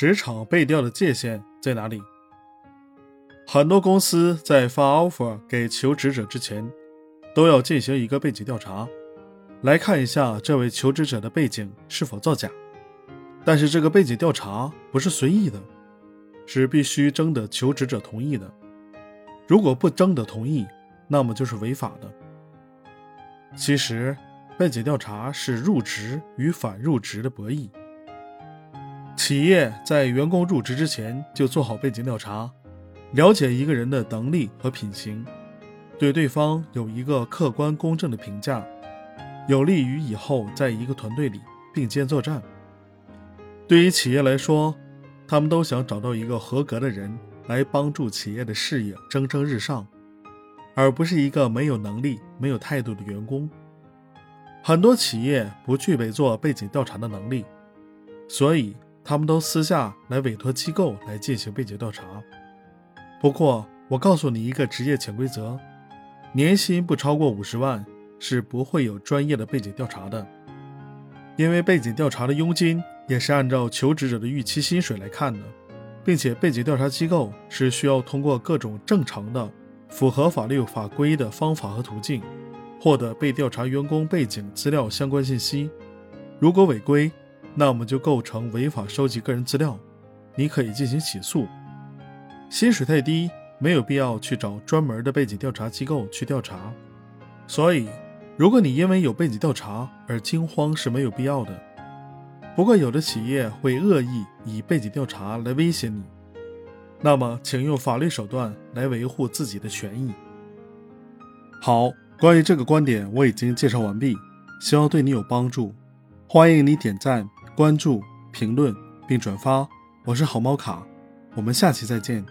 职场背调的界限在哪里？很多公司在发 offer 给求职者之前，都要进行一个背景调查，来看一下这位求职者的背景是否造假。但是这个背景调查不是随意的，是必须征得求职者同意的。如果不征得同意，那么就是违法的。其实，背景调查是入职与反入职的博弈。企业在员工入职之前就做好背景调查，了解一个人的能力和品行，对对方有一个客观公正的评价，有利于以后在一个团队里并肩作战。对于企业来说，他们都想找到一个合格的人来帮助企业的事业蒸蒸日上，而不是一个没有能力、没有态度的员工。很多企业不具备做背景调查的能力，所以他们都私下来委托机构来进行背景调查。不过，我告诉你一个职业潜规则：年薪不超过五十万是不会有专业的背景调查的，因为背景调查的佣金。也是按照求职者的预期薪水来看的，并且背景调查机构是需要通过各种正常的、符合法律法规的方法和途径，获得被调查员工背景资料相关信息。如果违规，那么就构成违法收集个人资料，你可以进行起诉。薪水太低，没有必要去找专门的背景调查机构去调查。所以，如果你因为有背景调查而惊慌，是没有必要的。不过，有的企业会恶意以背景调查来威胁你，那么请用法律手段来维护自己的权益。好，关于这个观点我已经介绍完毕，希望对你有帮助。欢迎你点赞、关注、评论并转发。我是好猫卡，我们下期再见。